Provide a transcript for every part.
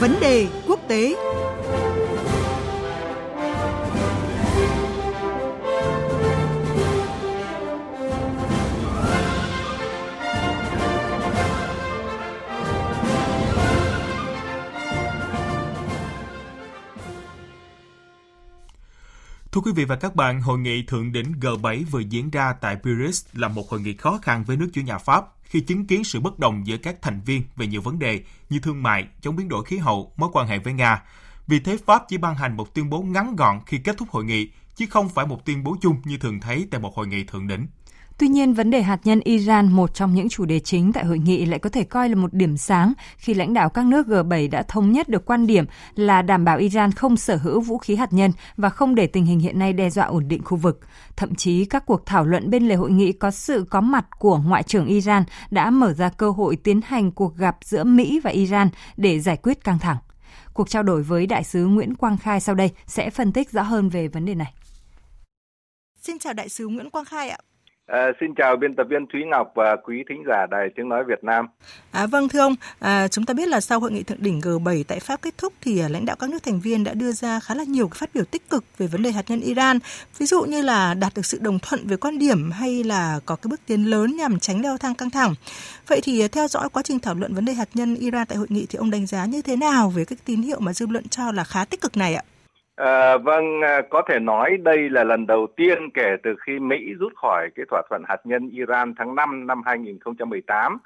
Vấn đề quốc tế. Thưa quý vị và các bạn, hội nghị thượng đỉnh G7 vừa diễn ra tại Paris là một hội nghị khó khăn với nước chủ nhà Pháp khi chứng kiến sự bất đồng giữa các thành viên về nhiều vấn đề như thương mại, chống biến đổi khí hậu, mối quan hệ với Nga. Vì thế Pháp chỉ ban hành một tuyên bố ngắn gọn khi kết thúc hội nghị, chứ không phải một tuyên bố chung như thường thấy tại một hội nghị thượng đỉnh. Tuy nhiên, vấn đề hạt nhân Iran, một trong những chủ đề chính tại hội nghị lại có thể coi là một điểm sáng khi lãnh đạo các nước G7 đã thống nhất được quan điểm là đảm bảo Iran không sở hữu vũ khí hạt nhân và không để tình hình hiện nay đe dọa ổn định khu vực. Thậm chí, các cuộc thảo luận bên lề hội nghị có sự có mặt của Ngoại trưởng Iran đã mở ra cơ hội tiến hành cuộc gặp giữa Mỹ và Iran để giải quyết căng thẳng. Cuộc trao đổi với Đại sứ Nguyễn Quang Khai sau đây sẽ phân tích rõ hơn về vấn đề này. Xin chào Đại sứ Nguyễn Quang Khai ạ. À, xin chào biên tập viên Thúy Ngọc và quý thính giả Đài Tiếng Nói Việt Nam. À, vâng thưa ông, à, chúng ta biết là sau hội nghị thượng đỉnh G7 tại Pháp kết thúc thì à, lãnh đạo các nước thành viên đã đưa ra khá là nhiều phát biểu tích cực về vấn đề hạt nhân Iran. Ví dụ như là đạt được sự đồng thuận về quan điểm hay là có cái bước tiến lớn nhằm tránh leo thang căng thẳng. Vậy thì à, theo dõi quá trình thảo luận vấn đề hạt nhân Iran tại hội nghị thì ông đánh giá như thế nào về các tín hiệu mà dư luận cho là khá tích cực này ạ? Ờ, vâng, à, vâng, có thể nói đây là lần đầu tiên kể từ khi Mỹ rút khỏi cái thỏa thuận hạt nhân Iran tháng 5 năm 2018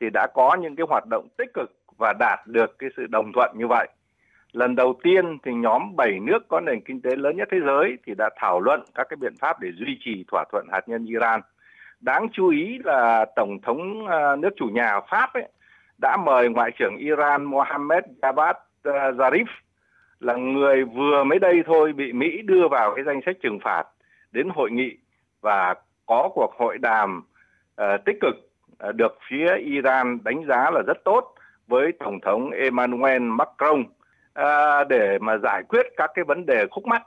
thì đã có những cái hoạt động tích cực và đạt được cái sự đồng thuận như vậy. Lần đầu tiên thì nhóm 7 nước có nền kinh tế lớn nhất thế giới thì đã thảo luận các cái biện pháp để duy trì thỏa thuận hạt nhân Iran. Đáng chú ý là Tổng thống à, nước chủ nhà Pháp ấy, đã mời Ngoại trưởng Iran Mohammed Javad à, Zarif là người vừa mới đây thôi bị Mỹ đưa vào cái danh sách trừng phạt đến hội nghị và có cuộc hội đàm uh, tích cực uh, được phía Iran đánh giá là rất tốt với Tổng thống Emmanuel Macron uh, để mà giải quyết các cái vấn đề khúc mắc.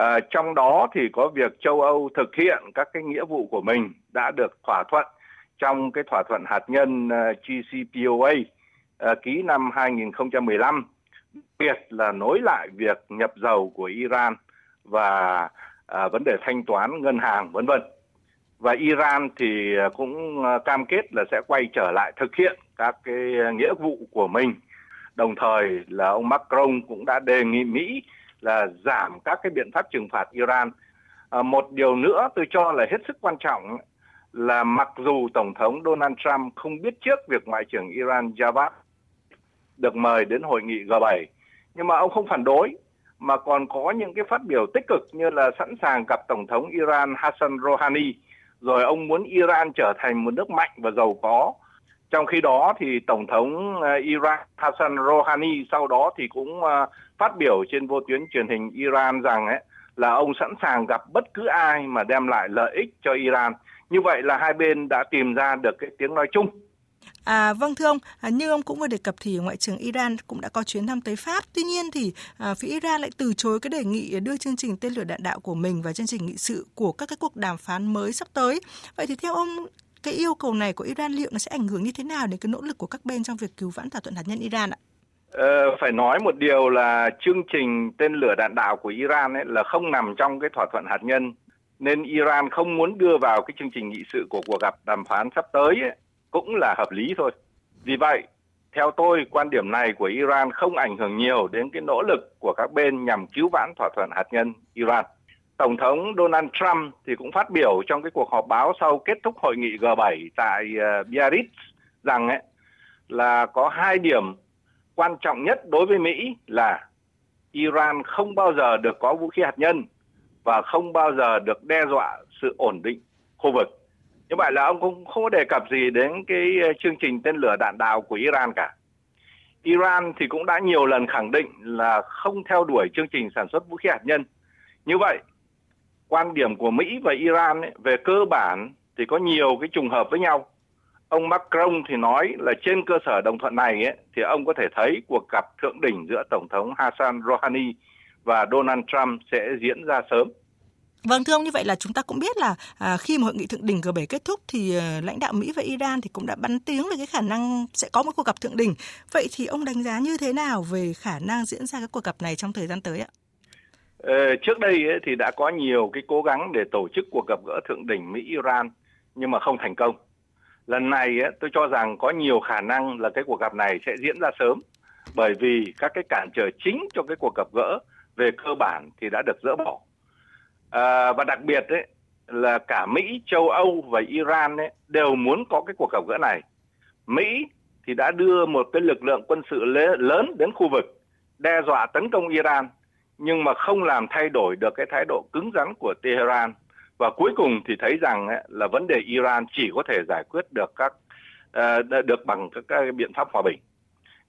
Uh, trong đó thì có việc châu Âu thực hiện các cái nghĩa vụ của mình đã được thỏa thuận trong cái thỏa thuận hạt nhân uh, GCPOA uh, ký năm 2015 biệt là nối lại việc nhập dầu của Iran và à, vấn đề thanh toán ngân hàng vân vân. Và Iran thì cũng à, cam kết là sẽ quay trở lại thực hiện các cái nghĩa vụ của mình. Đồng thời là ông Macron cũng đã đề nghị Mỹ là giảm các cái biện pháp trừng phạt Iran. À, một điều nữa tôi cho là hết sức quan trọng là mặc dù tổng thống Donald Trump không biết trước việc ngoại trưởng Iran Javad được mời đến hội nghị G7 nhưng mà ông không phản đối, mà còn có những cái phát biểu tích cực như là sẵn sàng gặp tổng thống Iran Hassan Rouhani, rồi ông muốn Iran trở thành một nước mạnh và giàu có. Trong khi đó thì tổng thống à, Iran Hassan Rouhani sau đó thì cũng à, phát biểu trên vô tuyến truyền hình Iran rằng ấy, là ông sẵn sàng gặp bất cứ ai mà đem lại lợi ích cho Iran. Như vậy là hai bên đã tìm ra được cái tiếng nói chung. À, vâng thưa ông, à, như ông cũng vừa đề cập thì ngoại trưởng Iran cũng đã có chuyến thăm tới Pháp. Tuy nhiên thì à, phía Iran lại từ chối cái đề nghị đưa chương trình tên lửa đạn đạo của mình và chương trình nghị sự của các cái cuộc đàm phán mới sắp tới. Vậy thì theo ông cái yêu cầu này của Iran liệu nó sẽ ảnh hưởng như thế nào đến cái nỗ lực của các bên trong việc cứu vãn thỏa thuận hạt nhân Iran ạ? Ờ, phải nói một điều là chương trình tên lửa đạn đạo của Iran ấy là không nằm trong cái thỏa thuận hạt nhân nên Iran không muốn đưa vào cái chương trình nghị sự của cuộc gặp đàm phán sắp tới ấy, cũng là hợp lý thôi. Vì vậy, theo tôi, quan điểm này của Iran không ảnh hưởng nhiều đến cái nỗ lực của các bên nhằm cứu vãn thỏa thuận hạt nhân Iran. Tổng thống Donald Trump thì cũng phát biểu trong cái cuộc họp báo sau kết thúc hội nghị G7 tại ờ, Biarritz rằng ấy, là có hai điểm quan trọng nhất đối với Mỹ là Iran không bao giờ được có vũ khí hạt nhân và không bao giờ được đe dọa sự ổn định khu vực như vậy là ông cũng không có đề cập gì đến cái ờ, chương trình tên lửa đạn đạo của Iran cả. Iran thì cũng đã nhiều lần khẳng định là không theo đuổi chương trình sản xuất vũ khí hạt nhân. Như vậy, quan điểm của Mỹ và Iran ấy, về cơ bản thì có nhiều cái trùng hợp với nhau. Ông Macron thì nói là trên cơ sở đồng thuận này ấy, thì ông có thể thấy cuộc gặp thượng đỉnh giữa Tổng thống Hassan Rouhani và Donald Trump sẽ diễn ra sớm. Vâng thưa ông như vậy là chúng ta cũng biết là à, khi mà hội nghị thượng đỉnh G7 kết thúc thì à, lãnh đạo Mỹ và Iran thì cũng đã bắn tiếng về cái khả năng sẽ có một cuộc gặp thượng đỉnh. Vậy thì ông đánh giá như thế nào về khả năng diễn ra các cuộc gặp này trong thời gian tới ạ? Ờ, trước đây ấy, thì đã có nhiều cái cố gắng để tổ chức cuộc gặp gỡ thượng đỉnh Mỹ Iran nhưng mà không thành công. Lần này ấy, tôi cho rằng có nhiều khả năng là cái cuộc gặp này sẽ diễn ra sớm bởi vì các cái cản trở chính cho cái cuộc gặp gỡ về cơ bản thì đã được dỡ bỏ à, và đặc biệt ấy là cả Mỹ, châu Âu và Iran ấy đều muốn có cái cuộc gặp gỡ này. Mỹ thì đã đưa một cái lực lượng quân sự lớn đến khu vực đe dọa tấn công Iran nhưng mà không làm thay đổi được cái thái độ cứng rắn của Tehran và cuối cùng thì thấy rằng ấy, là vấn đề Iran chỉ có thể giải quyết được các uh, được bằng các, các biện pháp hòa bình.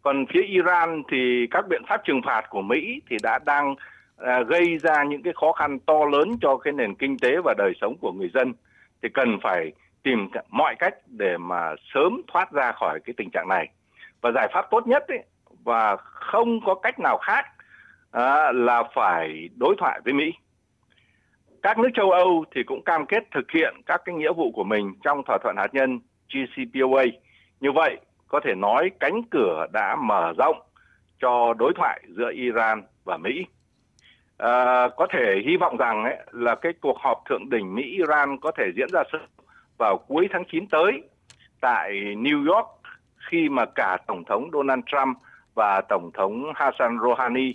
Còn phía Iran thì các biện pháp trừng phạt của Mỹ thì đã đang à, gây ra những cái khó khăn to lớn cho cái nền kinh tế và đời sống của người dân thì cần phải tìm mọi cách để mà sớm thoát ra khỏi cái tình trạng này và giải pháp tốt nhất ấy, và không có cách nào khác à, là phải đối thoại với Mỹ. Các nước châu Âu thì cũng cam kết thực hiện các cái nghĩa vụ của mình trong thỏa thuận hạt nhân JCPOA. Như vậy có thể nói cánh cửa đã mở rộng cho đối thoại giữa Iran và Mỹ. À, có thể hy vọng rằng ấy, là cái cuộc họp thượng đỉnh Mỹ Iran có thể diễn ra sớm vào cuối tháng 9 tới tại New York khi mà cả tổng thống Donald Trump và tổng thống Hassan Rouhani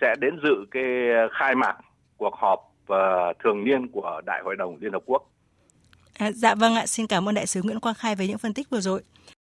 sẽ đến dự cái khai mạc cuộc họp uh, thường niên của Đại hội đồng Liên Hợp Quốc. À, dạ vâng ạ, xin cảm ơn đại sứ Nguyễn Quang Khai về những phân tích vừa rồi.